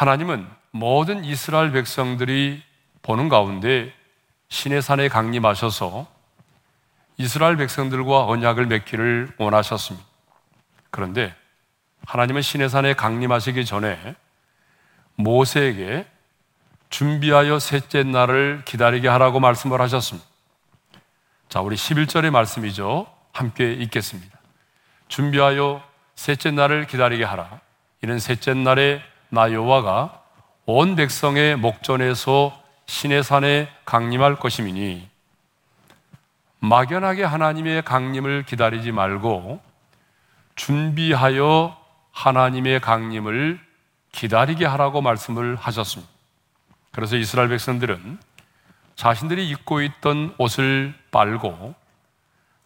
하나님은 모든 이스라엘 백성들이 보는 가운데 신의 산에 강림하셔서 이스라엘 백성들과 언약을 맺기를 원하셨습니다. 그런데 하나님은 신의 산에 강림하시기 전에 모세에게 준비하여 셋째 날을 기다리게 하라고 말씀을 하셨습니다. 자, 우리 11절의 말씀이죠. 함께 읽겠습니다. 준비하여 셋째 날을 기다리게 하라. 이는 셋째 날에 나 여호와가 온 백성의 목전에서 신의 산에 강림할 것임이니 막연하게 하나님의 강림을 기다리지 말고 준비하여 하나님의 강림을 기다리게 하라고 말씀을 하셨습니다. 그래서 이스라엘 백성들은 자신들이 입고 있던 옷을 빨고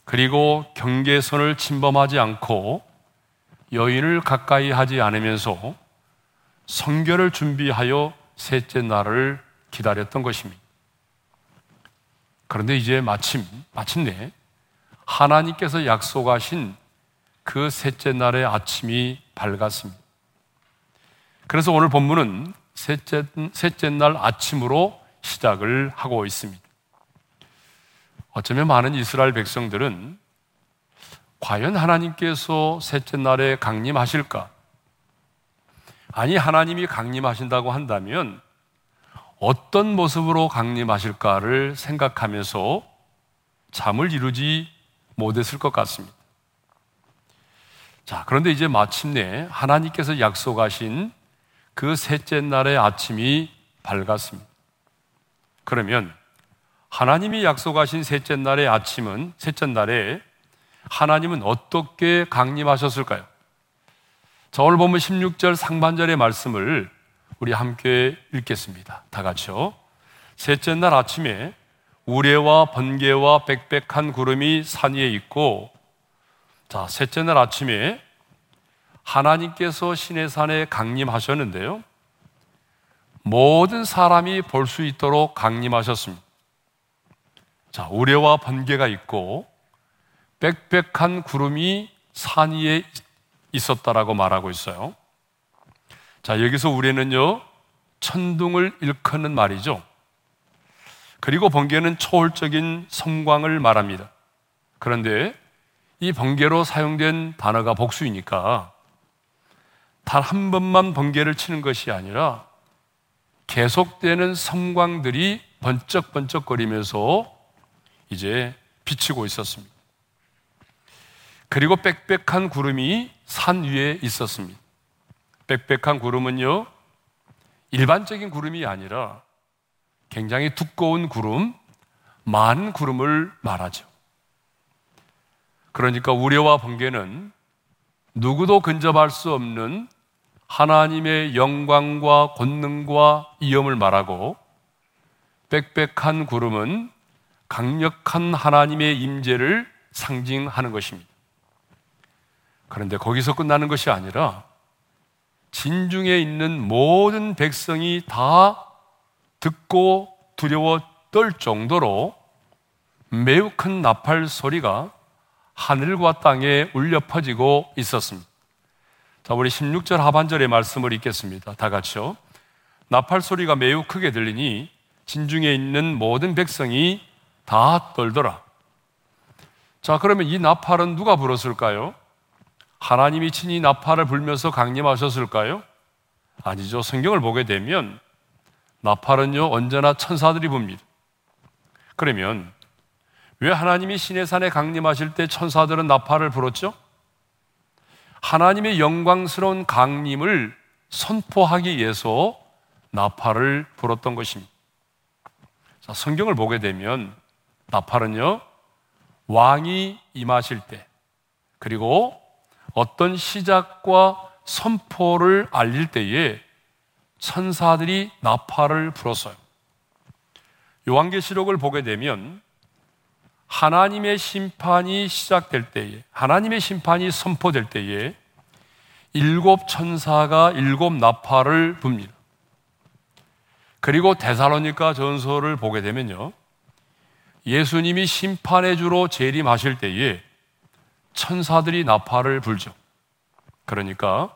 그리고 경계선을 침범하지 않고 여인을 가까이 하지 않으면서 성결을 준비하여 셋째 날을 기다렸던 것입니다. 그런데 이제 마침, 마침내 하나님께서 약속하신 그 셋째 날의 아침이 밝았습니다. 그래서 오늘 본문은 셋째, 셋째 날 아침으로 시작을 하고 있습니다. 어쩌면 많은 이스라엘 백성들은 과연 하나님께서 셋째 날에 강림하실까? 아니, 하나님이 강림하신다고 한다면 어떤 모습으로 강림하실까를 생각하면서 잠을 이루지 못했을 것 같습니다. 자, 그런데 이제 마침내 하나님께서 약속하신 그 셋째 날의 아침이 밝았습니다. 그러면 하나님이 약속하신 셋째 날의 아침은 셋째 날에 하나님은 어떻게 강림하셨을까요? 자, 오늘 보면 16절 상반절의 말씀을 우리 함께 읽겠습니다. 다 같이요. 셋째 날 아침에 우레와 번개와 빽빽한 구름이 산 위에 있고 자, 셋째 날 아침에 하나님께서 신의 산에 강림하셨는데요. 모든 사람이 볼 수 있도록 강림하셨습니다. 자, 우레와 번개가 있고 빽빽한 구름이 산 위에 있었다라고 말하고 있어요. 자, 여기서 우레는요, 천둥을 일컫는 말이죠. 그리고 번개는 초월적인 성광을 말합니다. 그런데 이 번개로 사용된 단어가 복수이니까 단 한 번만 번개를 치는 것이 아니라 계속되는 성광들이 번쩍번쩍거리면서 이제 비치고 있었습니다. 그리고 빽빽한 구름이 산 위에 있었습니다. 빽빽한 구름은요, 일반적인 구름이 아니라 굉장히 두꺼운 구름, 많은 구름을 말하죠. 그러니까 우려와 번개는 누구도 근접할 수 없는 하나님의 영광과 권능과 이염을 말하고 빽빽한 구름은 강력한 하나님의 임재를 상징하는 것입니다. 그런데 거기서 끝나는 것이 아니라 진중에 있는 모든 백성이 다 듣고 두려워 떨 정도로 매우 큰 나팔 소리가 하늘과 땅에 울려 퍼지고 있었습니다. 자, 우리 16절 하반절의 말씀을 읽겠습니다. 다 같이요. 나팔 소리가 매우 크게 들리니 진중에 있는 모든 백성이 다 떨더라. 자, 그러면 이 나팔은 누가 불었을까요? 하나님이 친히 나팔을 불면서 강림하셨을까요? 아니죠. 성경을 보게 되면 나팔은요, 언제나 천사들이 붑니다. 그러면 왜 하나님이 신의 산에 강림하실 때 천사들은 나팔을 불었죠? 하나님의 영광스러운 강림을 선포하기 위해서 나팔을 불었던 것입니다. 자, 성경을 보게 되면 나팔은요, 왕이 임하실 때, 그리고 어떤 시작과 선포를 알릴 때에 천사들이 나팔을 불었어요. 요한계시록을 보게 되면 하나님의 심판이 시작될 때에, 하나님의 심판이 선포될 때에 일곱 천사가 일곱 나팔을 붑니다. 그리고 데살로니가 전서를 보게 되면요. 예수님이 심판의 주로 재림하실 때에 천사들이 나팔을 불죠. 그러니까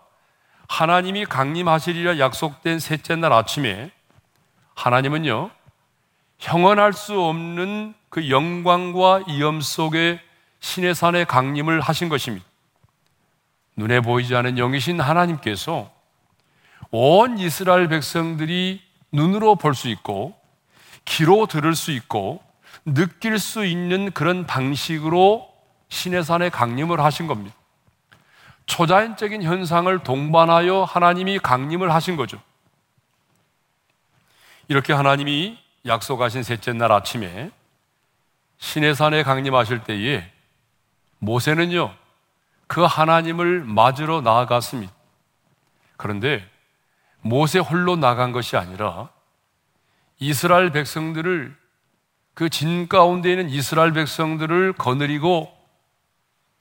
하나님이 강림하시리라 약속된 셋째 날 아침에 하나님은요, 형언할 수 없는 그 영광과 이엄 속에 신의 산에 강림을 하신 것입니다. 눈에 보이지 않은 영이신 하나님께서 온 이스라엘 백성들이 눈으로 볼 수 있고 귀로 들을 수 있고 느낄 수 있는 그런 방식으로 신의 산에 강림을 하신 겁니다. 초자연적인 현상을 동반하여 하나님이 강림을 하신 거죠. 이렇게 하나님이 약속하신 셋째 날 아침에 신의 산에 강림하실 때에 모세는요, 그 하나님을 맞으러 나아갔습니다. 그런데 모세 홀로 나간 것이 아니라 이스라엘 백성들을 그 진 가운데 있는 이스라엘 백성들을 거느리고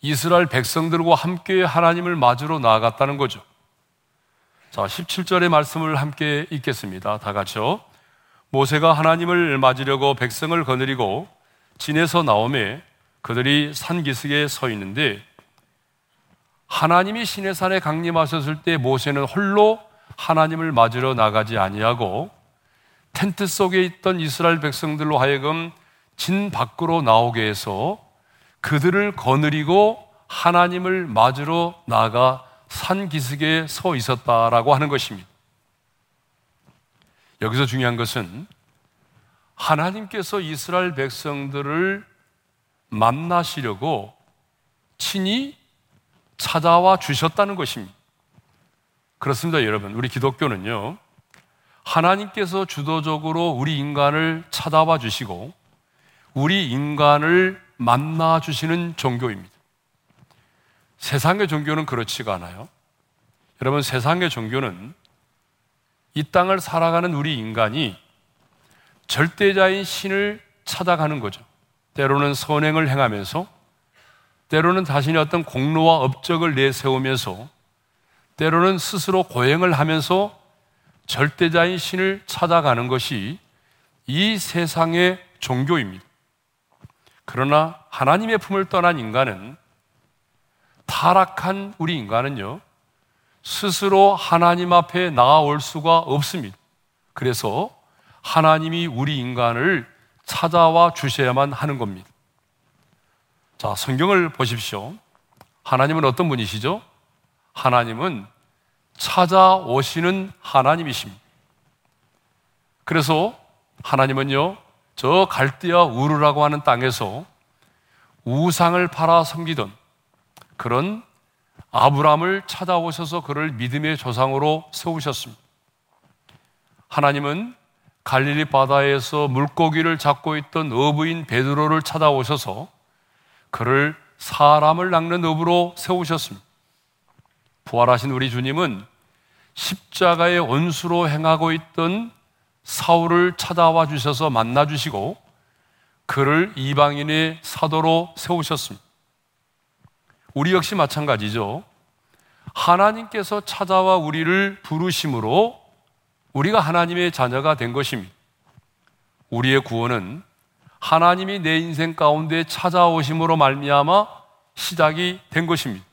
이스라엘 백성들과 함께 하나님을 맞으러 나아갔다는 거죠. 자, 17절의 말씀을 함께 읽겠습니다. 다 같이요. 모세가 하나님을 맞으려고 백성을 거느리고 진에서 나오매 그들이 산 기슭에 서 있는데 하나님이 신의 산에 강림하셨을 때 모세는 홀로 하나님을 맞으러 나가지 아니하고 텐트 속에 있던 이스라엘 백성들로 하여금 진 밖으로 나오게 해서 그들을 거느리고 하나님을 맞으러 나가 산 기슭에 서 있었다라고 하는 것입니다. 여기서 중요한 것은 하나님께서 이스라엘 백성들을 만나시려고 친히 찾아와 주셨다는 것입니다. 그렇습니다, 여러분. 우리 기독교는요, 하나님께서 주도적으로 우리 인간을 찾아와 주시고, 우리 인간을 만나 주시는 종교입니다. 세상의 종교는 그렇지가 않아요. 여러분, 세상의 종교는 이 땅을 살아가는 우리 인간이 절대자인 신을 찾아가는 거죠. 때로는 선행을 행하면서, 때로는 자신의 어떤 공로와 업적을 내세우면서, 때로는 스스로 고행을 하면서 절대자인 신을 찾아가는 것이 이 세상의 종교입니다. 그러나 하나님의 품을 떠난 인간은 타락한 우리 인간은요, 스스로 하나님 앞에 나아올 수가 없습니다. 그래서 하나님이 우리 인간을 찾아와 주셔야만 하는 겁니다. 자, 성경을 보십시오. 하나님은 어떤 분이시죠? 하나님은 찾아오시는 하나님이십니다. 그래서 하나님은요, 저 갈대아 우르라고 하는 땅에서 우상을 팔아 섬기던 그런 아브람을 찾아오셔서 그를 믿음의 조상으로 세우셨습니다. 하나님은 갈릴리 바다에서 물고기를 잡고 있던 어부인 베드로를 찾아오셔서 그를 사람을 낚는 어부로 세우셨습니다. 부활하신 우리 주님은 십자가의 원수로 행하고 있던 사울을 찾아와 주셔서 만나 주시고 그를 이방인의 사도로 세우셨습니다. 우리 역시 마찬가지죠. 하나님께서 찾아와 우리를 부르심으로 우리가 하나님의 자녀가 된 것입니다. 우리의 구원은 하나님이 내 인생 가운데 찾아오심으로 말미암아 시작이 된 것입니다.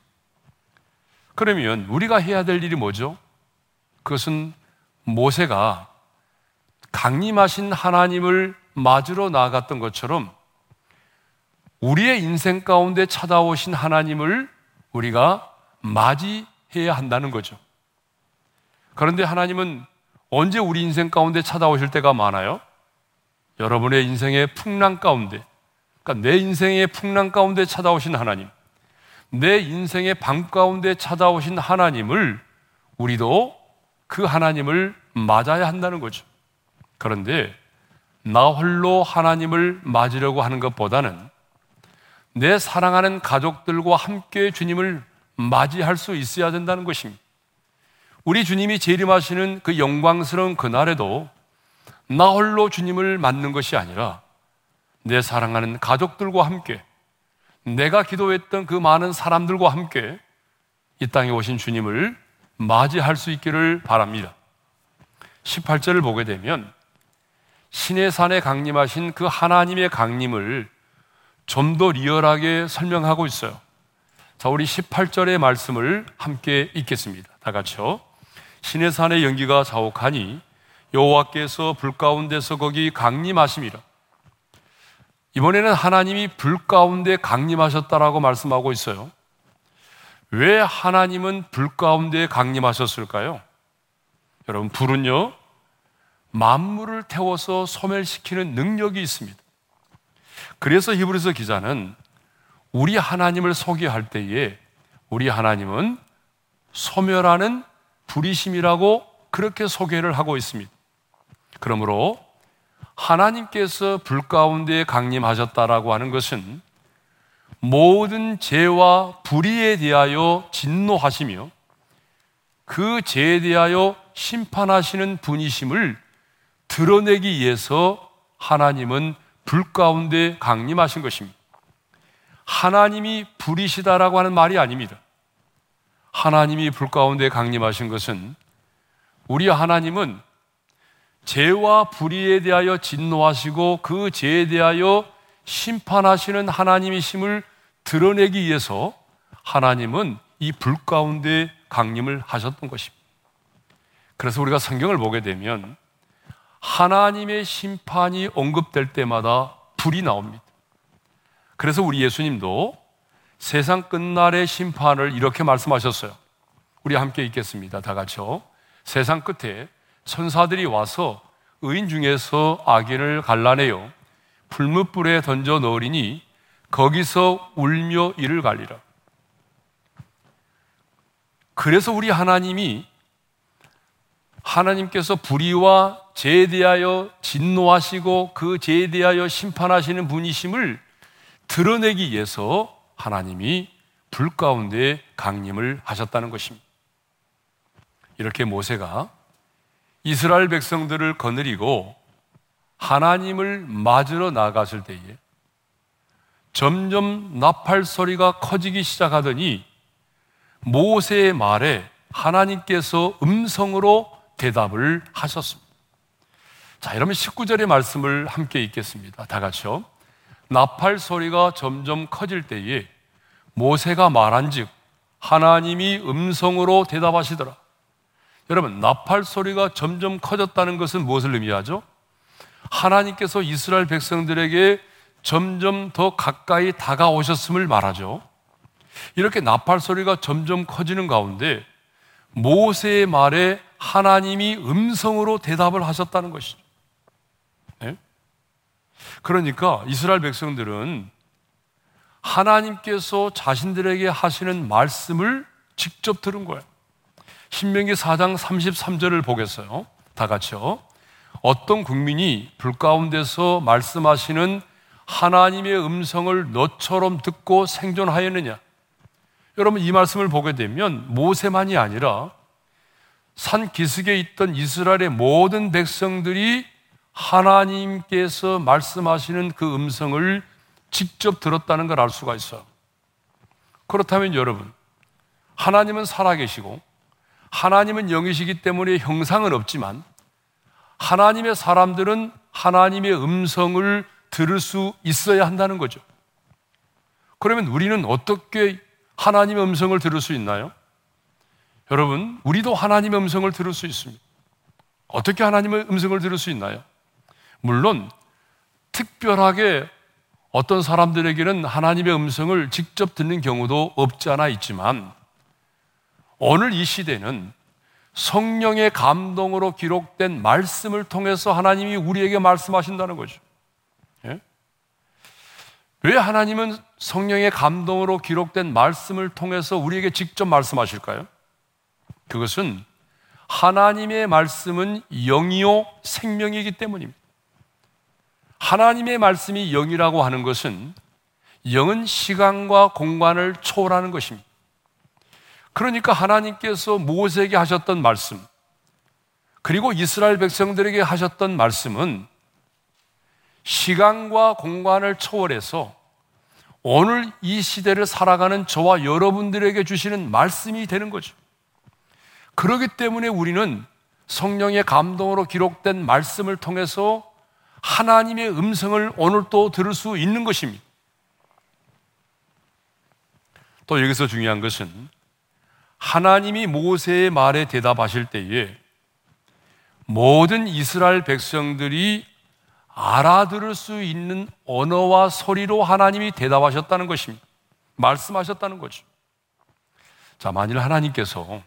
그러면 우리가 해야 될 일이 뭐죠? 그것은 모세가 강림하신 하나님을 맞으러 나아갔던 것처럼 우리의 인생 가운데 찾아오신 하나님을 우리가 맞이해야 한다는 거죠. 그런데 하나님은 언제 우리 인생 가운데 찾아오실 때가 많아요? 여러분의 인생의 풍랑 가운데, 그러니까 내 인생의 풍랑 가운데 찾아오신 하나님, 내 인생의 밤 가운데 찾아오신 하나님을 우리도 그 하나님을 맞아야 한다는 거죠. 그런데 나 홀로 하나님을 맞으려고 하는 것보다는 내 사랑하는 가족들과 함께 주님을 맞이할 수 있어야 된다는 것입니다. 우리 주님이 재림하시는 그 영광스러운 그날에도 나 홀로 주님을 맞는 것이 아니라 내 사랑하는 가족들과 함께 내가 기도했던 그 많은 사람들과 함께 이 땅에 오신 주님을 맞이할 수 있기를 바랍니다. 18절을 보게 되면 신의 산에 강림하신 그 하나님의 강림을 좀 더 리얼하게 설명하고 있어요. 자, 우리 18절의 말씀을 함께 읽겠습니다. 다 같이요. 신의 산의 연기가 자욱하니 여호와께서 불 가운데서 거기 강림하심이라. 이번에는 하나님이 불 가운데 강림하셨다라고 말씀하고 있어요. 왜 하나님은 불 가운데 강림하셨을까요? 여러분, 불은요, 만물을 태워서 소멸시키는 능력이 있습니다. 그래서 히브리서 기자는 우리 하나님을 소개할 때에 우리 하나님은 소멸하는 불이심이라고 그렇게 소개를 하고 있습니다. 그러므로 하나님께서 불 가운데 강림하셨다라고 하는 것은 모든 죄와 불의에 대하여 진노하시며 그 죄에 대하여 심판하시는 분이심을 드러내기 위해서 하나님은 불 가운데 강림하신 것입니다. 하나님이 불이시다라고 하는 말이 아닙니다. 하나님이 불 가운데 강림하신 것은 우리 하나님은 죄와 불의에 대하여 진노하시고 그 죄에 대하여 심판하시는 하나님이심을 드러내기 위해서 하나님은 이 불 가운데 강림을 하셨던 것입니다. 그래서 우리가 성경을 보게 되면 하나님의 심판이 언급될 때마다 불이 나옵니다. 그래서 우리 예수님도 세상 끝날의 심판을 이렇게 말씀하셨어요. 우리 함께 읽겠습니다. 다 같이요. 세상 끝에 천사들이 와서 의인 중에서 악인을 갈라내어 불뭇불에 던져 넣으리니 거기서 울며 이를 갈리라. 그래서 우리 하나님이 하나님께서 불의와 죄에 대하여 진노하시고 그 죄에 대하여 심판하시는 분이심을 드러내기 위해서 하나님이 불 가운데 강림을 하셨다는 것입니다. 이렇게 모세가 이스라엘 백성들을 거느리고 하나님을 맞으러 나갔을 때에 점점 나팔 소리가 커지기 시작하더니 모세의 말에 하나님께서 음성으로 대답을 하셨습니다. 자, 이러면 19절의 말씀을 함께 읽겠습니다. 다 같이요. 나팔 소리가 점점 커질 때에 모세가 말한 즉 하나님이 음성으로 대답하시더라. 여러분, 나팔 소리가 점점 커졌다는 것은 무엇을 의미하죠? 하나님께서 이스라엘 백성들에게 점점 더 가까이 다가오셨음을 말하죠. 이렇게 나팔 소리가 점점 커지는 가운데 모세의 말에 하나님이 음성으로 대답을 하셨다는 것이죠. 네? 그러니까 이스라엘 백성들은 하나님께서 자신들에게 하시는 말씀을 직접 들은 거예요. 신명기 4장 33절을 보겠어요. 다 같이요. 어떤 국민이 불 가운데서 말씀하시는 하나님의 음성을 너처럼 듣고 생존하였느냐? 여러분 이 말씀을 보게 되면 모세만이 아니라 산 기슭에 있던 이스라엘의 모든 백성들이 하나님께서 말씀하시는 그 음성을 직접 들었다는 걸 알 수가 있어요. 그렇다면 여러분, 하나님은 살아계시고 하나님은 영이시기 때문에 형상은 없지만 하나님의 사람들은 하나님의 음성을 들을 수 있어야 한다는 거죠. 그러면 우리는 어떻게 하나님의 음성을 들을 수 있나요? 여러분, 우리도 하나님의 음성을 들을 수 있습니다. 어떻게 하나님의 음성을 들을 수 있나요? 물론, 특별하게 어떤 사람들에게는 하나님의 음성을 직접 듣는 경우도 없지 않아 있지만, 오늘 이 시대는 성령의 감동으로 기록된 말씀을 통해서 하나님이 우리에게 말씀하신다는 거죠. 예? 왜 하나님은 성령의 감동으로 기록된 말씀을 통해서 우리에게 직접 말씀하실까요? 그것은 하나님의 말씀은 영이요 생명이기 때문입니다. 하나님의 말씀이 영이라고 하는 것은 영은 시간과 공간을 초월하는 것입니다. 그러니까 하나님께서 모세에게 하셨던 말씀, 그리고 이스라엘 백성들에게 하셨던 말씀은 시간과 공간을 초월해서 오늘 이 시대를 살아가는 저와 여러분들에게 주시는 말씀이 되는 거죠. 그렇기 때문에 우리는 성령의 감동으로 기록된 말씀을 통해서 하나님의 음성을 오늘 또 들을 수 있는 것입니다. 또 여기서 중요한 것은 하나님이 모세의 말에 대답하실 때에 모든 이스라엘 백성들이 알아들을 수 있는 언어와 소리로 하나님이 대답하셨다는 것입니다. 말씀하셨다는 거죠. 자, 만일 하나님께서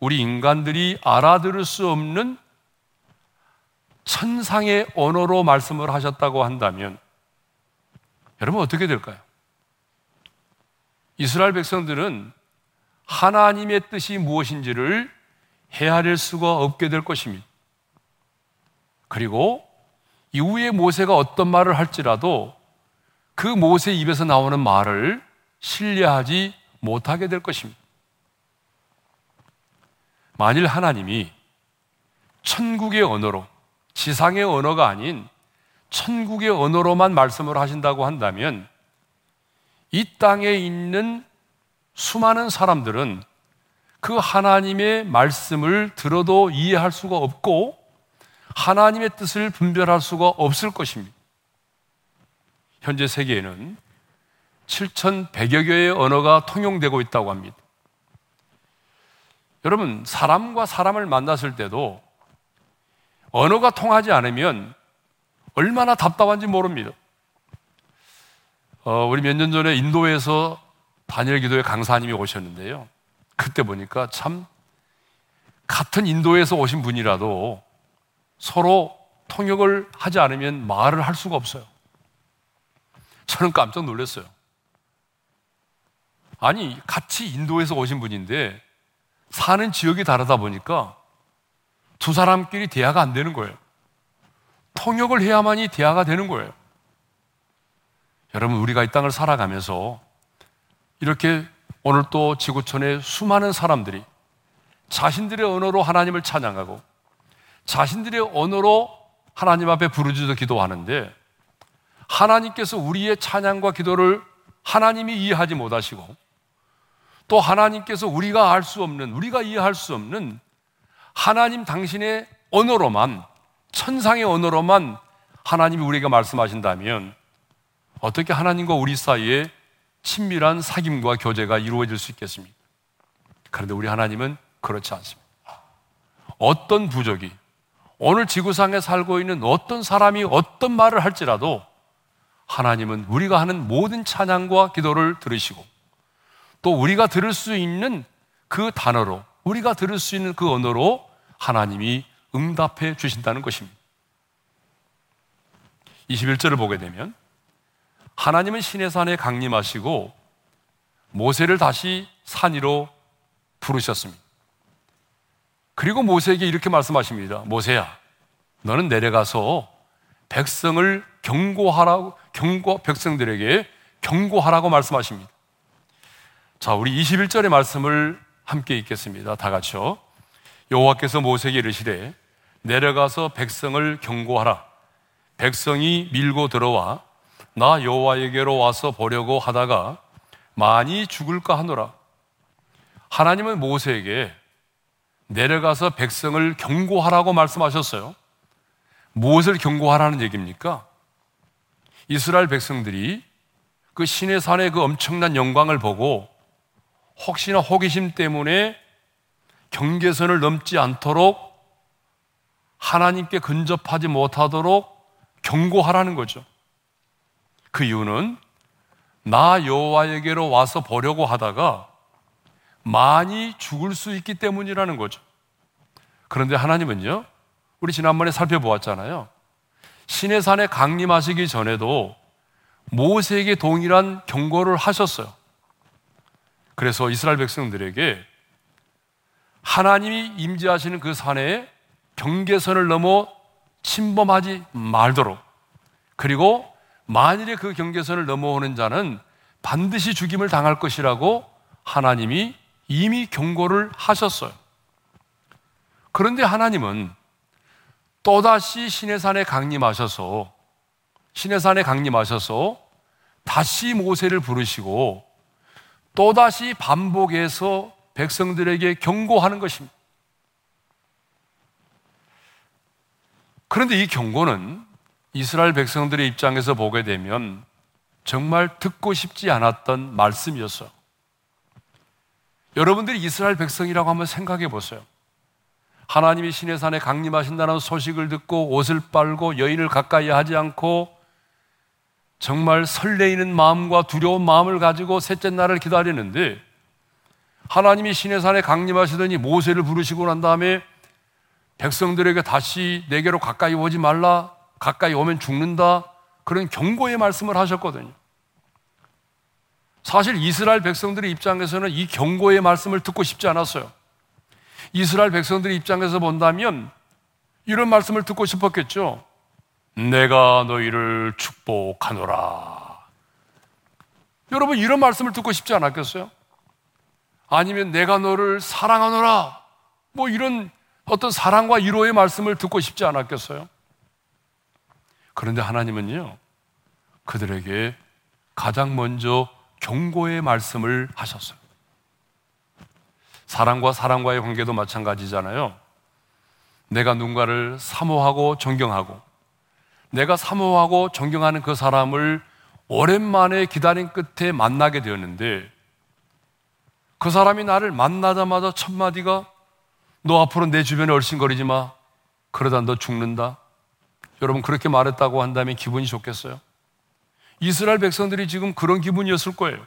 우리 인간들이 알아들을 수 없는 천상의 언어로 말씀을 하셨다고 한다면 여러분 어떻게 될까요? 이스라엘 백성들은 하나님의 뜻이 무엇인지를 헤아릴 수가 없게 될 것입니다. 그리고 이후에 모세가 어떤 말을 할지라도 그 모세 입에서 나오는 말을 신뢰하지 못하게 될 것입니다. 만일 하나님이 천국의 언어로, 지상의 언어가 아닌 천국의 언어로만 말씀을 하신다고 한다면 이 땅에 있는 수많은 사람들은 그 하나님의 말씀을 들어도 이해할 수가 없고 하나님의 뜻을 분별할 수가 없을 것입니다. 현재 세계에는 7,100여 개의 언어가 통용되고 있다고 합니다. 여러분, 사람과 사람을 만났을 때도 언어가 통하지 않으면 얼마나 답답한지 모릅니다. 어, 우리 몇 년 전에 인도에서 단일 기도회 강사님이 오셨는데요. 그때 보니까 참 같은 인도에서 오신 분이라도 서로 통역을 하지 않으면 말을 할 수가 없어요. 저는 깜짝 놀랐어요. 아니, 같이 인도에서 오신 분인데 사는 지역이 다르다 보니까 두 사람끼리 대화가 안 되는 거예요. 통역을 해야만이 대화가 되는 거예요. 여러분, 우리가 이 땅을 살아가면서 이렇게 오늘 또 지구촌의 수많은 사람들이 자신들의 언어로 하나님을 찬양하고 자신들의 언어로 하나님 앞에 부르짖어 기도하는데 하나님께서 우리의 찬양과 기도를 하나님이 이해하지 못하시고 또 하나님께서 우리가 알 수 없는, 우리가 이해할 수 없는 하나님 당신의 언어로만, 천상의 언어로만 하나님이 우리에게 말씀하신다면 어떻게 하나님과 우리 사이에 친밀한 사귐과 교제가 이루어질 수 있겠습니까? 그런데 우리 하나님은 그렇지 않습니다. 어떤 부족이, 오늘 지구상에 살고 있는 어떤 사람이 어떤 말을 할지라도 하나님은 우리가 하는 모든 찬양과 기도를 들으시고 또 우리가 들을 수 있는 그 단어로, 우리가 들을 수 있는 그 언어로 하나님이 응답해 주신다는 것입니다. 21절을 보게 되면 하나님은 신의 산에 강림하시고 모세를 다시 산 위로 부르셨습니다. 그리고 모세에게 이렇게 말씀하십니다. 모세야, 너는 내려가서 백성을 경고하라고, 경고, 백성들에게 경고하라고 말씀하십니다. 자, 우리 21절의 말씀을 함께 읽겠습니다. 다 같이요. 여호와께서 모세에게 이르시되 내려가서 백성을 경고하라. 백성이 밀고 들어와 나 여호와에게로 와서 보려고 하다가 많이 죽을까 하노라. 하나님은 모세에게 내려가서 백성을 경고하라고 말씀하셨어요. 무엇을 경고하라는 얘기입니까? 이스라엘 백성들이 그 신의 산의 그 엄청난 영광을 보고 혹시나 호기심 때문에 경계선을 넘지 않도록 하나님께 근접하지 못하도록 경고하라는 거죠. 그 이유는 나 여호와에게로 와서 보려고 하다가 많이 죽을 수 있기 때문이라는 거죠. 그런데 하나님은요, 우리 지난번에 살펴보았잖아요. 신의 산에 강림하시기 전에도 모세에게 동일한 경고를 하셨어요. 그래서 이스라엘 백성들에게 하나님이 임재하시는 그 산에 경계선을 넘어 침범하지 말도록 그리고 만일에 그 경계선을 넘어오는 자는 반드시 죽임을 당할 것이라고 하나님이 이미 경고를 하셨어요. 그런데 하나님은 또다시 신의 산에 강림하셔서 신의 산에 강림하셔서 다시 모세를 부르시고 또다시 반복해서 백성들에게 경고하는 것입니다. 그런데 이 경고는 이스라엘 백성들의 입장에서 보게 되면 정말 듣고 싶지 않았던 말씀이었어요. 여러분들이 이스라엘 백성이라고 한번 생각해 보세요. 하나님이 신의 산에 강림하신다는 소식을 듣고 옷을 빨고 여인을 가까이 하지 않고 정말 설레이는 마음과 두려운 마음을 가지고 셋째 날을 기다리는데 하나님이 신의 산에 강림하시더니 모세를 부르시고 난 다음에 백성들에게 다시 내게로 가까이 오지 말라 가까이 오면 죽는다 그런 경고의 말씀을 하셨거든요. 사실 이스라엘 백성들의 입장에서는 이 경고의 말씀을 듣고 싶지 않았어요. 이스라엘 백성들의 입장에서 본다면 이런 말씀을 듣고 싶었겠죠. 내가 너희를 축복하노라. 여러분, 이런 말씀을 듣고 싶지 않았겠어요? 아니면 내가 너를 사랑하노라. 뭐 이런 어떤 사랑과 위로의 말씀을 듣고 싶지 않았겠어요? 그런데 하나님은요, 그들에게 가장 먼저 경고의 말씀을 하셨어요. 사랑과 사랑과의 관계도 마찬가지잖아요. 내가 누군가를 사모하고 존경하고 내가 사모하고 존경하는 그 사람을 오랜만에 기다린 끝에 만나게 되었는데 그 사람이 나를 만나자마자 첫 마디가 너 앞으로 내 주변에 얼씬거리지 마. 그러다 너 죽는다. 여러분 그렇게 말했다고 한다면 기분이 좋겠어요? 이스라엘 백성들이 지금 그런 기분이었을 거예요.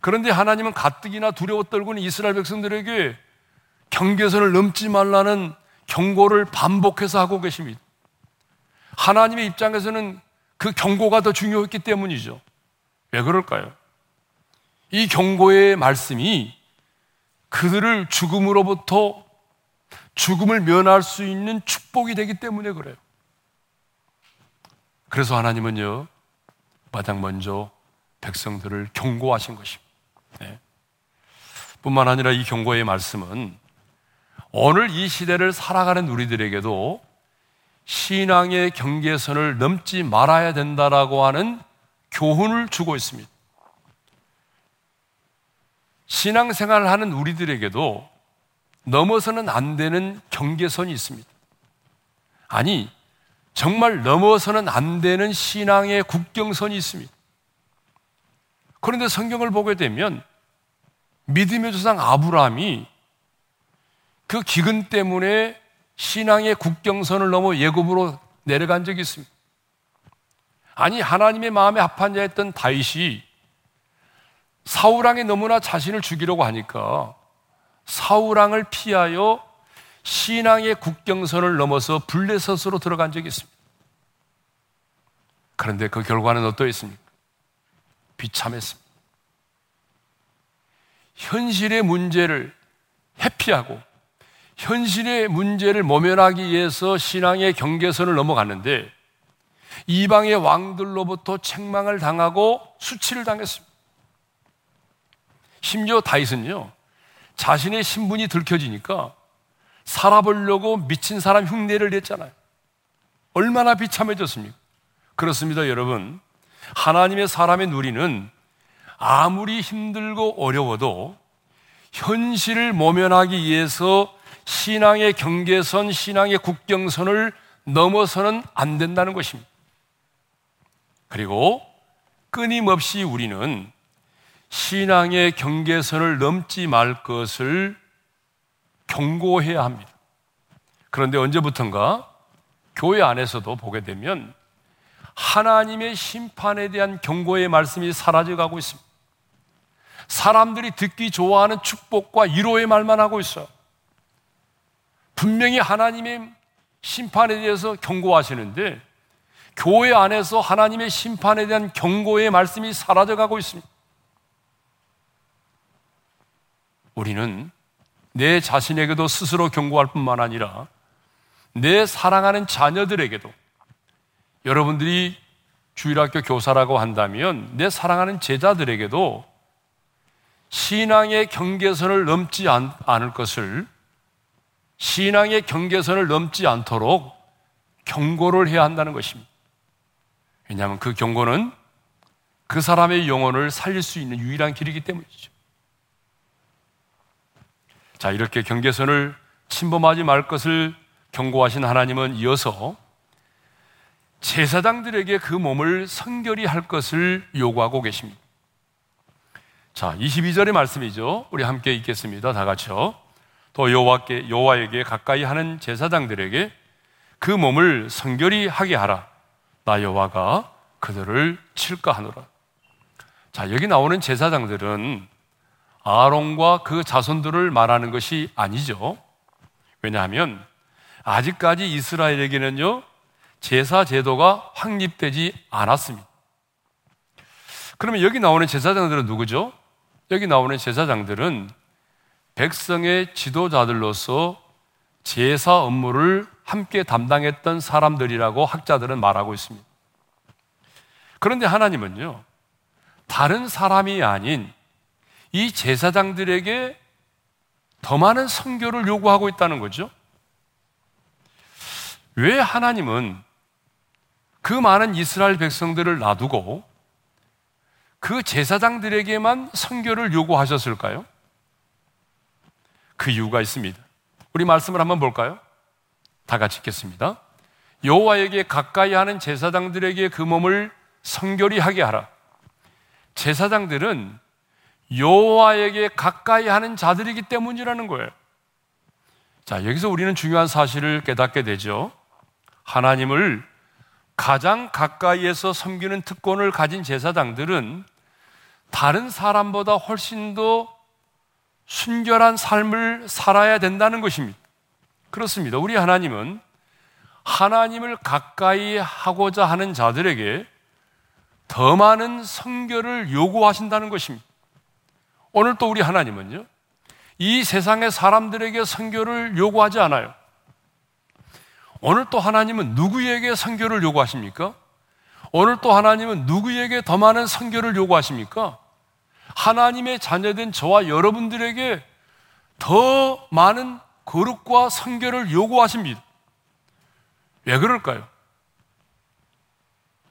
그런데 하나님은 가뜩이나 두려워 떨고는 이스라엘 백성들에게 경계선을 넘지 말라는 경고를 반복해서 하고 계십니다. 하나님의 입장에서는 그 경고가 더 중요했기 때문이죠. 왜 그럴까요? 이 경고의 말씀이 그들을 죽음으로부터 죽음을 면할 수 있는 축복이 되기 때문에 그래요. 그래서 하나님은요, 마당 먼저 백성들을 경고하신 것입니다. 네. 뿐만 아니라 이 경고의 말씀은 오늘 이 시대를 살아가는 우리들에게도 신앙의 경계선을 넘지 말아야 된다라고 하는 교훈을 주고 있습니다. 신앙생활을 하는 우리들에게도 넘어서는 안 되는 경계선이 있습니다. 아니, 정말 넘어서는 안 되는 신앙의 국경선이 있습니다. 그런데 성경을 보게 되면 믿음의 조상 아브라함이 그 기근 때문에 신앙의 국경선을 넘어 예굽으로 내려간 적이 있습니다. 아니 하나님의 마음에 합한 자였던 다윗이 사우랑이 너무나 자신을 죽이려고 하니까 사우랑을 피하여 신앙의 국경선을 넘어서 블레셋으로 들어간 적이 있습니다. 그런데 그 결과는 어떠했습니까? 비참했습니다. 현실의 문제를 회피하고 현실의 문제를 모면하기 위해서 신앙의 경계선을 넘어갔는데 이방의 왕들로부터 책망을 당하고 수치를 당했습니다. 심지어 다윗은요, 자신의 신분이 들켜지니까 살아보려고 미친 사람 흉내를 냈잖아요. 얼마나 비참해졌습니까? 그렇습니다, 여러분. 하나님의 사람의 누리는 아무리 힘들고 어려워도 현실을 모면하기 위해서 신앙의 경계선, 신앙의 국경선을 넘어서는 안 된다는 것입니다. 그리고 끊임없이 우리는 신앙의 경계선을 넘지 말 것을 경고해야 합니다. 그런데 언제부턴가 교회 안에서도 보게 되면 하나님의 심판에 대한 경고의 말씀이 사라져 가고 있습니다. 사람들이 듣기 좋아하는 축복과 위로의 말만 하고 있어요. 분명히 하나님의 심판에 대해서 경고하시는데 교회 안에서 하나님의 심판에 대한 경고의 말씀이 사라져 가고 있습니다. 우리는 내 자신에게도 스스로 경고할 뿐만 아니라 내 사랑하는 자녀들에게도 여러분들이 주일학교 교사라고 한다면 내 사랑하는 제자들에게도 신앙의 경계선을 넘지 않, 않을 것을 신앙의 경계선을 넘지 않도록 경고를 해야 한다는 것입니다. 왜냐하면 그 경고는 그 사람의 영혼을 살릴 수 있는 유일한 길이기 때문이죠. 자, 이렇게 경계선을 침범하지 말 것을 경고하신 하나님은 이어서 제사장들에게 그 몸을 성결히 할 것을 요구하고 계십니다. 자, 22절의 말씀이죠. 우리 함께 읽겠습니다. 다 같이요. 또 여호와께 여호와에게 가까이 하는 제사장들에게 그 몸을 성결히 하게 하라. 나 여호와가 그들을 칠까 하노라. 자, 여기 나오는 제사장들은 아론과 그 자손들을 말하는 것이 아니죠. 왜냐하면 아직까지 이스라엘에게는요, 제사 제도가 확립되지 않았습니다. 그러면 여기 나오는 제사장들은 누구죠? 여기 나오는 제사장들은 백성의 지도자들로서 제사 업무를 함께 담당했던 사람들이라고 학자들은 말하고 있습니다. 그런데 하나님은요, 다른 사람이 아닌 이 제사장들에게 더 많은 성교를 요구하고 있다는 거죠. 왜 하나님은 그 많은 이스라엘 백성들을 놔두고 그 제사장들에게만 성교를 요구하셨을까요? 그 이유가 있습니다. 우리 말씀을 한번 볼까요? 다 같이 읽겠습니다. 여호와에게 가까이 하는 제사장들에게 그 몸을 성결히 하게 하라. 제사장들은 여호와에게 가까이 하는 자들이기 때문이라는 거예요. 자, 여기서 우리는 중요한 사실을 깨닫게 되죠. 하나님을 가장 가까이에서 섬기는 특권을 가진 제사장들은 다른 사람보다 훨씬 더 순결한 삶을 살아야 된다는 것입니다. 그렇습니다. 우리 하나님은 하나님을 가까이 하고자 하는 자들에게 더 많은 성결을 요구하신다는 것입니다. 오늘 또 우리 하나님은요, 이 세상의 사람들에게 성결을 요구하지 않아요. 오늘 또 하나님은 누구에게 성결을 요구하십니까? 오늘 또 하나님은 누구에게 더 많은 성결을 요구하십니까? 하나님의 자녀된 저와 여러분들에게 더 많은 거룩과 성결을 요구하십니다. 왜 그럴까요?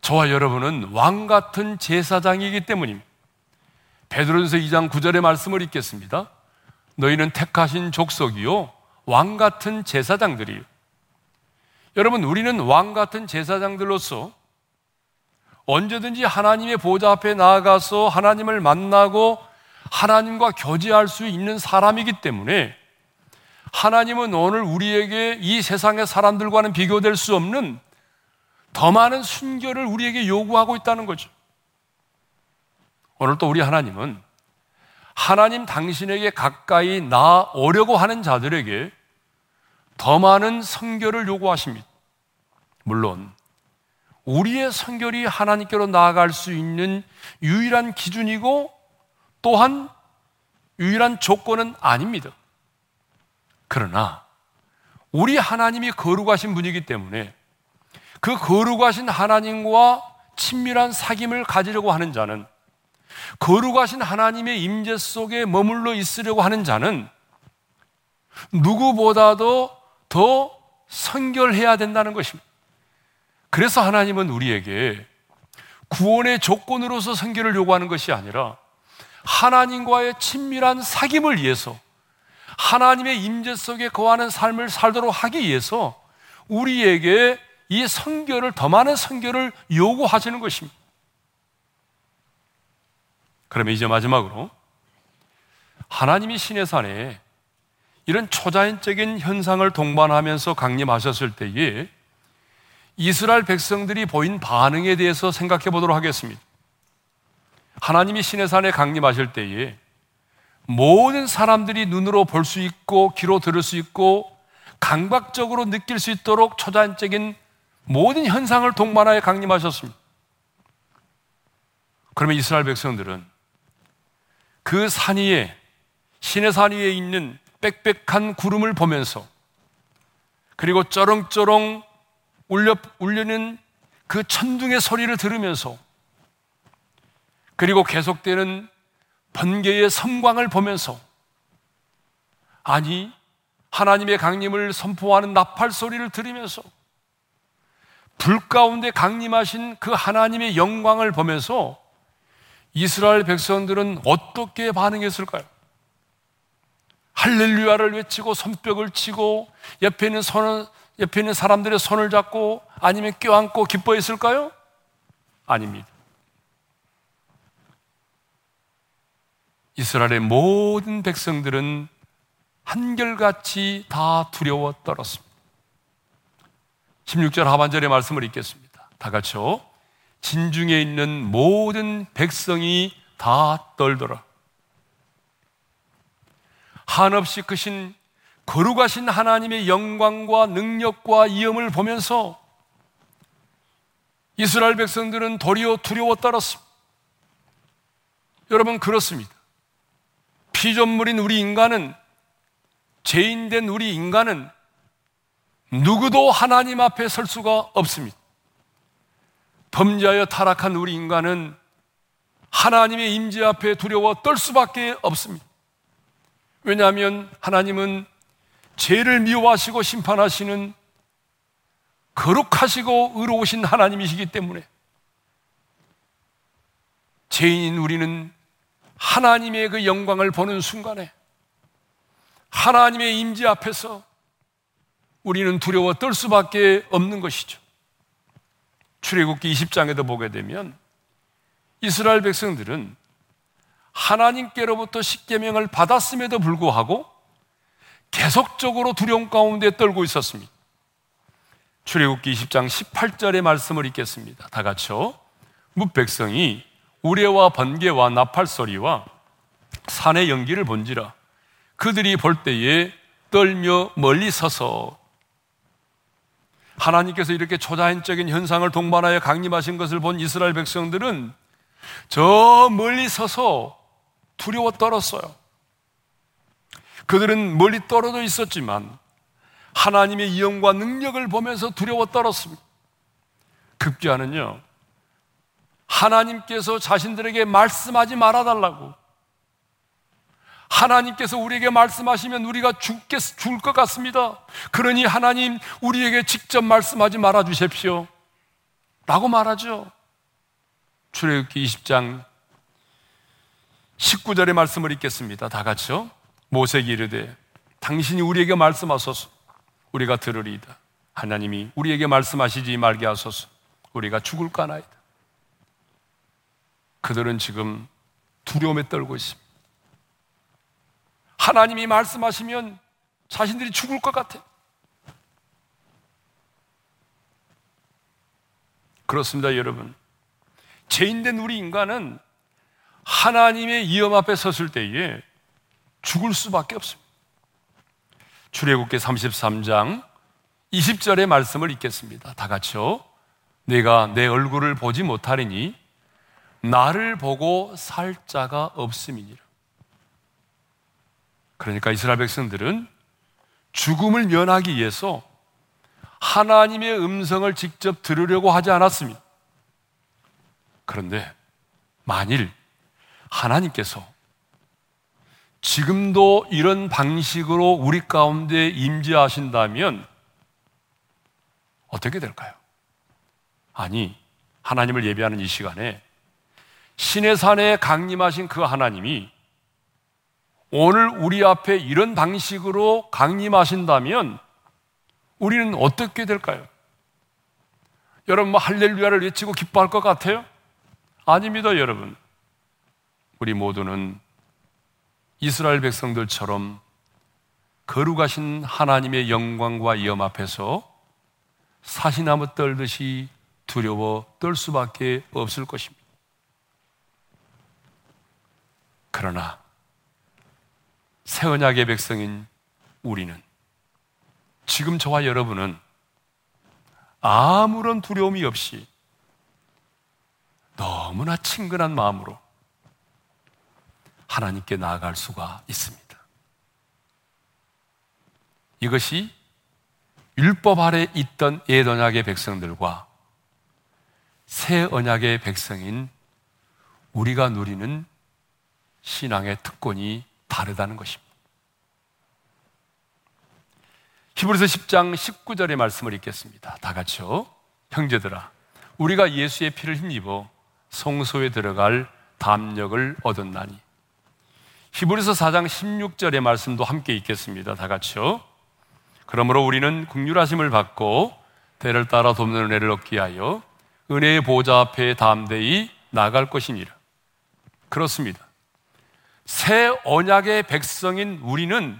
저와 여러분은 왕 같은 제사장이기 때문입니다. 베드로전서 2장 9절의 말씀을 읽겠습니다. 너희는 택하신 족속이요 왕 같은 제사장들이요. 여러분 우리는 왕 같은 제사장들로서 언제든지 하나님의 보좌 앞에 나아가서 하나님을 만나고 하나님과 교제할 수 있는 사람이기 때문에 하나님은 오늘 우리에게 이 세상의 사람들과는 비교될 수 없는 더 많은 순결을 우리에게 요구하고 있다는 거죠. 오늘 또 우리 하나님은 하나님 당신에게 가까이 나오려고 하는 자들에게 더 많은 성결을 요구하십니다. 물론 우리의 성결이 하나님께로 나아갈 수 있는 유일한 기준이고 또한 유일한 조건은 아닙니다. 그러나 우리 하나님이 거룩하신 분이기 때문에 그 거룩하신 하나님과 친밀한 사귐을 가지려고 하는 자는 거룩하신 하나님의 임재 속에 머물러 있으려고 하는 자는 누구보다도 더 성결해야 된다는 것입니다. 그래서 하나님은 우리에게 구원의 조건으로서 성결을 요구하는 것이 아니라 하나님과의 친밀한 사귐을 위해서 하나님의 임재 속에 거하는 삶을 살도록 하기 위해서 우리에게 이 성결을 더 많은 성결을 요구하시는 것입니다. 그러면 이제 마지막으로 하나님이 신의 산에 이런 초자연적인 현상을 동반하면서 강림하셨을 때에 이스라엘 백성들이 보인 반응에 대해서 생각해 보도록 하겠습니다. 하나님이 시내산에 강림하실 때에 모든 사람들이 눈으로 볼 수 있고 귀로 들을 수 있고 감각적으로 느낄 수 있도록 초자연적인 모든 현상을 동반하여 강림하셨습니다. 그러면 이스라엘 백성들은 그 산 위에 신의 산 위에 있는 빽빽한 구름을 보면서 그리고 쩌렁쩌렁 울려, 울리는 그 천둥의 소리를 들으면서 그리고 계속되는 번개의 성광을 보면서 아니 하나님의 강림을 선포하는 나팔 소리를 들으면서 불 가운데 강림하신 그 하나님의 영광을 보면서 이스라엘 백성들은 어떻게 반응했을까요? 할렐루야를 외치고 손뼉을 치고 옆에 있는 손을 옆에 있는 사람들의 손을 잡고 아니면 껴안고 기뻐했을까요? 아닙니다. 이스라엘의 모든 백성들은 한결같이 다 두려워 떨었습니다. 16절 하반절의 말씀을 읽겠습니다. 다 같이요. 진중에 있는 모든 백성이 다 떨더라. 한없이 크신 거룩하신 하나님의 영광과 능력과 이음을 보면서 이스라엘 백성들은 도리어 두려워 떨었습니다. 여러분 그렇습니다. 피조물인 우리 인간은 죄인된 우리 인간은 누구도 하나님 앞에 설 수가 없습니다. 범죄하여 타락한 우리 인간은 하나님의 임재 앞에 두려워 떨 수밖에 없습니다. 왜냐하면 하나님은 죄를 미워하시고 심판하시는 거룩하시고 의로우신 하나님이시기 때문에 죄인인 우리는 하나님의 그 영광을 보는 순간에 하나님의 임재 앞에서 우리는 두려워 떨 수밖에 없는 것이죠. 출애굽기 20장에도 보게 되면 이스라엘 백성들은 하나님께로부터 십계명을 받았음에도 불구하고 계속적으로 두려움 가운데 떨고 있었습니다. 출애굽기 20장 18절의 말씀을 읽겠습니다. 다 같이요. 뭇 백성이 우레와 번개와 나팔 소리와 산의 연기를 본지라 그들이 볼 때에 떨며 멀리 서서 하나님께서 이렇게 초자연적인 현상을 동반하여 강림하신 것을 본 이스라엘 백성들은 저 멀리 서서 두려워 떨었어요. 그들은 멀리 떨어져 있었지만 하나님의 이영과 능력을 보면서 두려워 떨었습니다. 급기야는요, 하나님께서 자신들에게 말씀하지 말아달라고 하나님께서 우리에게 말씀하시면 우리가 죽겠, 죽을 것 같습니다. 그러니 하나님 우리에게 직접 말씀하지 말아 주십시오. 라고 말하죠. 출애굽기 20장 19절의 말씀을 읽겠습니다. 다 같이요. 모세기 이르되 당신이 우리에게 말씀하소서 우리가 들으리이다. 하나님이 우리에게 말씀하시지 말게 하소서 우리가 죽을까 나이다. 그들은 지금 두려움에 떨고 있습니다. 하나님이 말씀하시면 자신들이 죽을 것 같아. 그렇습니다, 여러분. 죄인된 우리 인간은 하나님의 위험 앞에 섰을 때에 죽을 수밖에 없습니다. 출애굽기 33장 20절의 말씀을 읽겠습니다. 다 같이요. 내가 내 얼굴을 보지 못하리니 나를 보고 살 자가 없음이니라. 그러니까 이스라엘 백성들은 죽음을 면하기 위해서 하나님의 음성을 직접 들으려고 하지 않았습니다. 그런데 만일 하나님께서 지금도 이런 방식으로 우리 가운데 임재하신다면 어떻게 될까요? 아니, 하나님을 예배하는 이 시간에 신의 산에 강림하신 그 하나님이 오늘 우리 앞에 이런 방식으로 강림하신다면 우리는 어떻게 될까요? 여러분 뭐 할렐루야를 외치고 기뻐할 것 같아요? 아닙니다, 여러분. 우리 모두는 이스라엘 백성들처럼 거룩하신 하나님의 영광과 위엄 앞에서 사시나무 떨듯이 두려워 떨 수밖에 없을 것입니다. 그러나 새 언약의 백성인 우리는 지금 저와 여러분은 아무런 두려움이 없이 너무나 친근한 마음으로 하나님께 나아갈 수가 있습니다. 이것이 율법 아래 있던 옛 언약의 백성들과 새 언약의 백성인 우리가 누리는 신앙의 특권이 다르다는 것입니다. 히브리서 10장 19절의 말씀을 읽겠습니다. 다 같이요. 형제들아, 우리가 예수의 피를 힘입어 성소에 들어갈 담력을 얻었나니. 히브리서 4장 16절의 말씀도 함께 읽겠습니다. 다 같이요. 그러므로 우리는 국률하심을 받고 대를 따라 돕는 은혜를 얻기 위하여 은혜의 보좌 앞에 담대히 나갈 것이니라. 그렇습니다. 새 언약의 백성인 우리는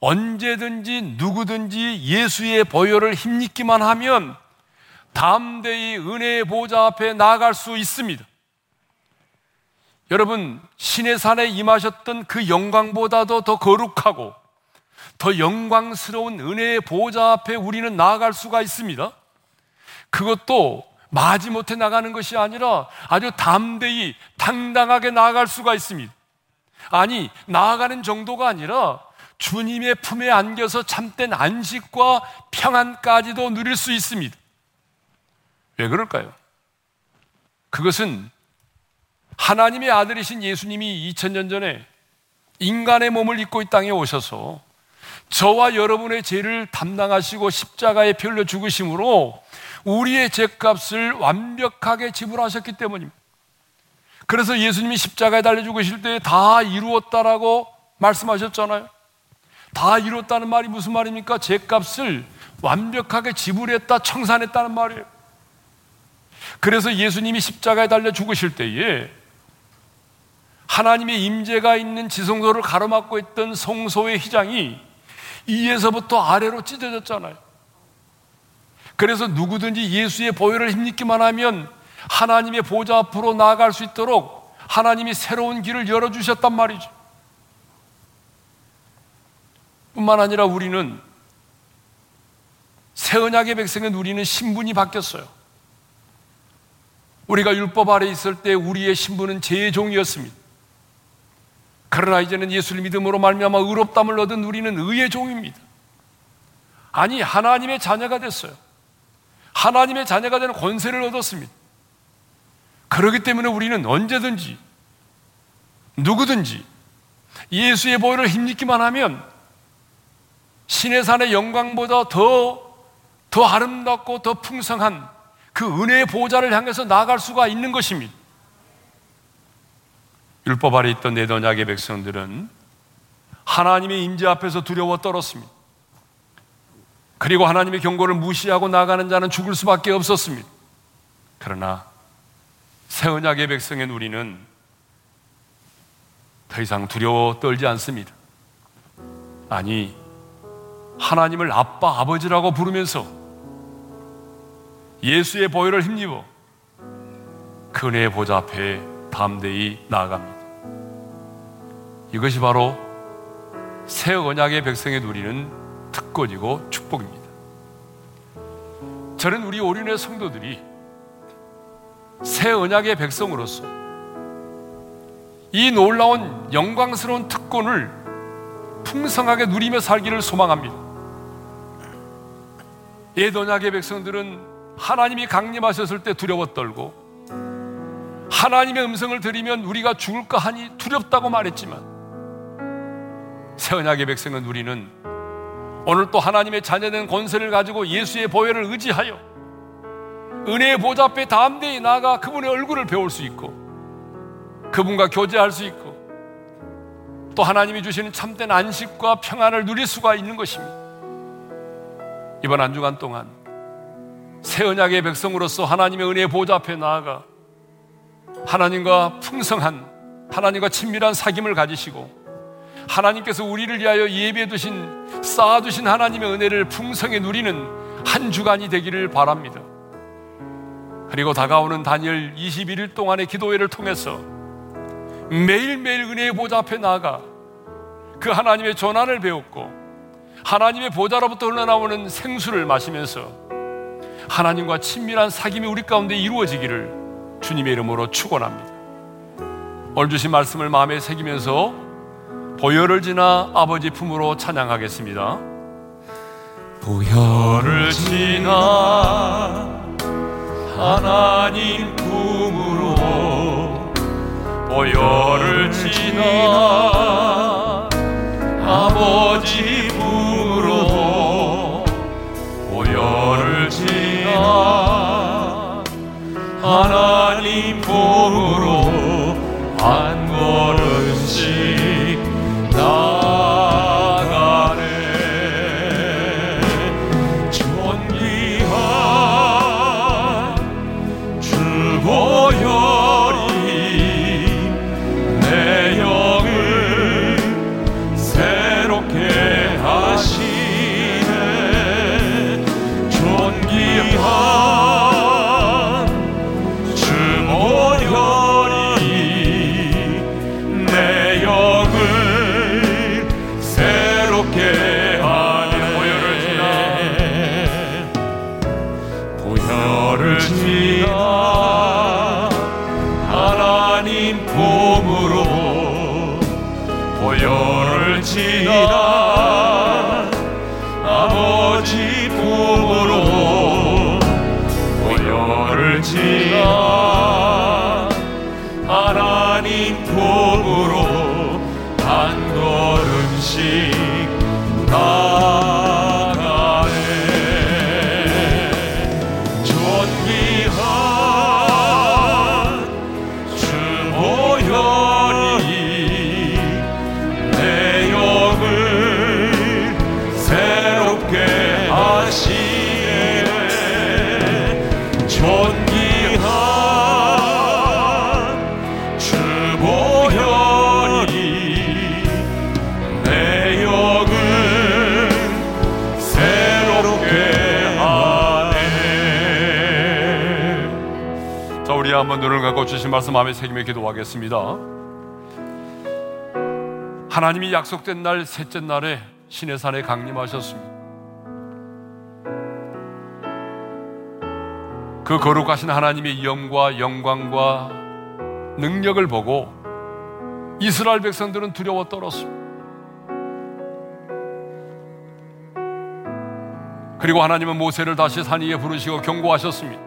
언제든지 누구든지 예수의 보혈을 힘입기만 하면 담대히 은혜의 보좌 앞에 나아갈 수 있습니다. 여러분, 신의 산에 임하셨던 그 영광보다도 더 거룩하고 더 영광스러운 은혜의 보좌 앞에 우리는 나아갈 수가 있습니다. 그것도 마지못해 나가는 것이 아니라 아주 담대히 당당하게 나아갈 수가 있습니다. 아니, 나아가는 정도가 아니라 주님의 품에 안겨서 참된 안식과 평안까지도 누릴 수 있습니다. 왜 그럴까요? 그것은 하나님의 아들이신 예수님이 2000년 전에 인간의 몸을 입고 이 땅에 오셔서 저와 여러분의 죄를 담당하시고 십자가에 별려 죽으심으로 우리의 죄값을 완벽하게 지불하셨기 때문입니다. 그래서 예수님이 십자가에 달려 죽으실 때 다 이루었다라고 말씀하셨잖아요. 다 이뤘다는 말이 무슨 말입니까? 죄값을 완벽하게 지불했다, 청산했다는 말이에요. 그래서 예수님이 십자가에 달려 죽으실 때에 하나님의 임재가 있는 지성소를 가로막고 있던 성소의 휘장이 이에서부터 아래로 찢어졌잖아요. 그래서 누구든지 예수의 보혈을 힘입기만 하면 하나님의 보좌 앞으로 나아갈 수 있도록 하나님이 새로운 길을 열어주셨단 말이죠. 뿐만 아니라 우리는 새 언약의 백성은 우리는 신분이 바뀌었어요. 우리가 율법 아래 있을 때 우리의 신분은 제종이었습니다. 그러나 이제는 예수를 믿음으로 말미암아 의롭담을 얻은 우리는 의의 종입니다. 아니 하나님의 자녀가 됐어요. 하나님의 자녀가 되는 권세를 얻었습니다. 그렇기 때문에 우리는 언제든지 누구든지 예수의 보혈을 힘입기만 하면 신의 산의 영광보다 더, 더 아름답고 더 풍성한 그 은혜의 보좌를 향해서 나아갈 수가 있는 것입니다. 율법 아래 있던 내던약의 백성들은 하나님의 임재 앞에서 두려워 떨었습니다. 그리고 하나님의 경고를 무시하고 나가는 자는 죽을 수밖에 없었습니다. 그러나 새 언약의 백성인 우리는 더 이상 두려워 떨지 않습니다. 아니, 하나님을 아빠, 아버지라고 부르면서 예수의 보혈을 힘입어 그 은혜의 보좌 앞에 담대히 나아갑니다. 이것이 바로 새 언약의 백성에 누리는 특권이고 축복입니다. 저는 우리 오륜의 성도들이 새 언약의 백성으로서 이 놀라운 영광스러운 특권을 풍성하게 누리며 살기를 소망합니다. 옛 언약의 백성들은 하나님이 강림하셨을 때 두려워 떨고 하나님의 음성을 들으면 우리가 죽을까 하니 두렵다고 말했지만 새 언약의 백성은 우리는 오늘 또 하나님의 자녀된 권세를 가지고 예수의 보혈을 의지하여 은혜의 보좌 앞에 담대히 나가 그분의 얼굴을 배울 수 있고 그분과 교제할 수 있고 또 하나님이 주시는 참된 안식과 평안을 누릴 수가 있는 것입니다. 이번 한 주간 동안 새 언약의 백성으로서 하나님의 은혜의 보좌 앞에 나아가 하나님과 풍성한 하나님과 친밀한 사귐을 가지시고 하나님께서 우리를 위하여 예비해 두신 쌓아 두신 하나님의 은혜를 풍성히 누리는 한 주간이 되기를 바랍니다. 그리고 다가오는 단일 21일 동안의 기도회를 통해서 매일매일 은혜의 보좌 앞에 나아가 그 하나님의 전환을 배웠고 하나님의 보좌로부터 흘러나오는 생수를 마시면서 하나님과 친밀한 사귐이 우리 가운데 이루어지기를 주님의 이름으로 축원합니다. 오늘 주신 말씀을 마음에 새기면서 보혈을 지나 아버지 품으로 찬양하겠습니다. 보혈을 지나 하나님 품으로 보혈을 지나 아버지 품으로 보혈을 지나 하나님 품으로 한 걸음 말씀 마음에 새기며 기도하겠습니다. 하나님이 약속된 날 셋째 날에 신의 산에 강림하셨습니다. 그 거룩하신 하나님의 영과 영광과 능력을 보고 이스라엘 백성들은 두려워 떨었습니다. 그리고 하나님은 모세를 다시 산 위에 부르시고 경고하셨습니다.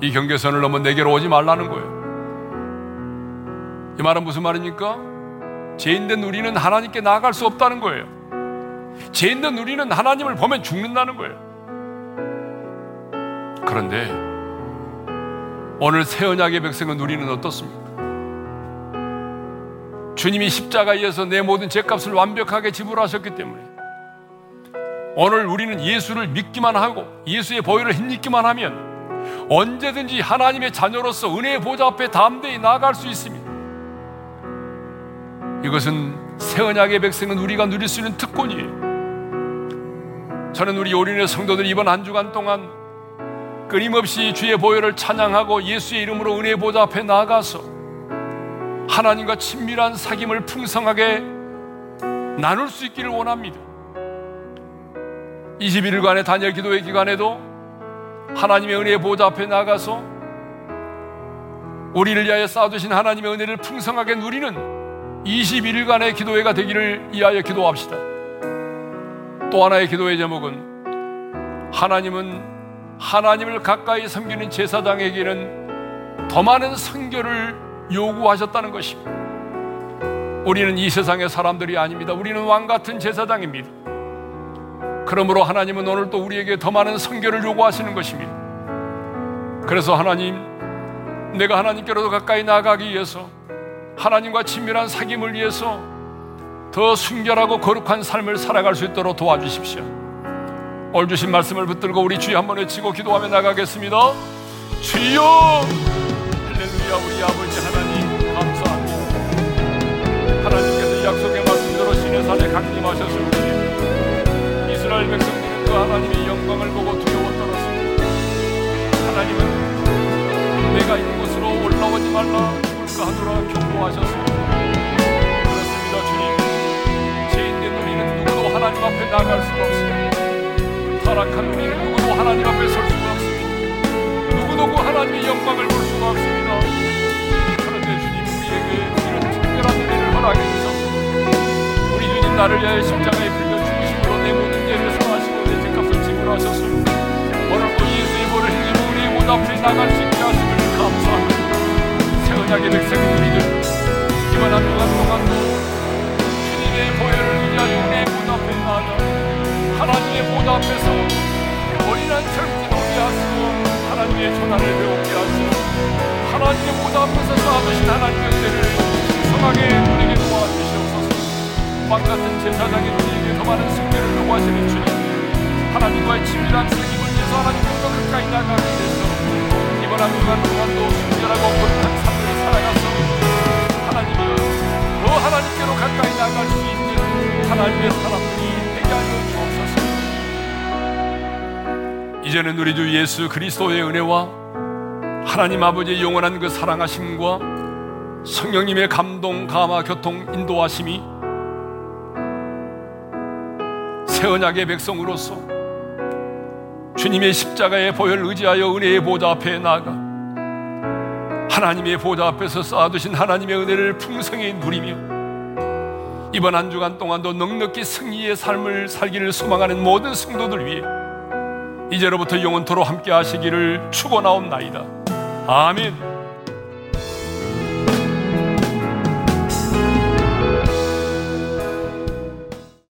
이 경계선을 넘어 내게로 오지 말라는 거예요. 이 말은 무슨 말입니까? 죄인된 우리는 하나님께 나아갈 수 없다는 거예요. 죄인된 우리는 하나님을 보면 죽는다는 거예요. 그런데 오늘 새 언약의 백성은 우리는 어떻습니까? 주님이 십자가에서 내 모든 죄값을 완벽하게 지불하셨기 때문에 오늘 우리는 예수를 믿기만 하고 예수의 보혈을 힘입기만 하면 언제든지 하나님의 자녀로서 은혜의 보좌 앞에 담대히 나아갈 수 있습니다. 이것은 새 언약의 백성은 우리가 누릴 수 있는 특권이에요. 저는 우리 요린의 성도들 이번 한 주간 동안 끊임없이 주의 보혈을 찬양하고 예수의 이름으로 은혜의 보좌 앞에 나아가서 하나님과 친밀한 사귐을 풍성하게 나눌 수 있기를 원합니다. 21일간의 단열 기도회 기간에도 하나님의 은혜의 보좌 앞에 나가서 우리를 위하여 쌓아두신 하나님의 은혜를 풍성하게 누리는 21일간의 기도회가 되기를 위하여 기도합시다. 또 하나의 기도의 제목은 하나님은 하나님을 가까이 섬기는 제사장에게는 더 많은 성결을 요구하셨다는 것입니다. 우리는 이 세상의 사람들이 아닙니다. 우리는 왕 같은 제사장입니다. 그러므로 하나님은 오늘 또 우리에게 더 많은 성결을 요구하시는 것입니다. 그래서 하나님, 내가 하나님께로도 가까이 나아가기 위해서 하나님과 친밀한 사귐을 위해서 더 순결하고 거룩한 삶을 살아갈 수 있도록 도와주십시오. 오늘 주신 말씀을 붙들고 우리 주여 한번 외치고 기도하며 나가겠습니다. 주여! 할렐루야 우리 아버지 하나님 감사합니다. 하나님께서 약속의 말씀대로 신의 산에 강림하셨습니다. 이스라엘 백성들은 그 하나님의 영광을 보고 두려워 떨었습니다. 하나님은 내가 이곳으로 올라오지 말라 불가하노라 경고하셨습니다. 그렇습니다 주님 죄인된 우리는 누구도 하나님 앞에 나갈 수가 없습니다. 타락한 우리는 누구도 하나님 앞에 설 수가 없습니다. 누구도 그 하나님의 영광을 볼 수가 없습니다. 그런데 주님 우리에게 이런 특별한 은혜를 허락해 주셨습니다. 우리 주님 나를 위하여 십자가에 하셨습니다. 오늘도 행위로 우리의 문 앞에 나갈 수 있게 하심을 감사합니다. 새 언약의 백성들이들 이번 한 주간 동안도 주님의 보혈을 위하여 우리의 문 앞에 나가 하나님의 보좌 앞에서 어린한 젊지도 하시고 하나님의 전화를 배우게 하시고 하나님의 보좌 앞에서 쌓아두신 하나님의 은혜를 성하게 누리게 도와주시옵소서 왕 같은 제사장의 우리에게 더 많은 승리를 요구하시는 주님 하나님과의 친밀한 사귐을 위해서 하나님께서 가까이 나가기 위해서 이번 한 주간 동안도 순결하고 거룩한 삶을 살아가서 하나님이여 더 하나님께로 가까이 나갈 수 있는 하나님의 사람들이 되게 하여 주옵소서. 이제는 우리 주 예수 그리스도의 은혜와 하나님 아버지의 영원한 그 사랑하심과 성령님의 감동, 감화, 교통, 인도하심이 새 언약의 백성으로서 주님의 십자가의 보혈 의지하여 은혜의 보좌 앞에 나가 하나님의 보좌 앞에서 쌓아두신 하나님의 은혜를 풍성히 누리며 이번 한 주간 동안도 넉넉히 승리의 삶을 살기를 소망하는 모든 성도들 위해 이제로부터 영원토로 함께 하시기를 축원하옵나이다. 아멘.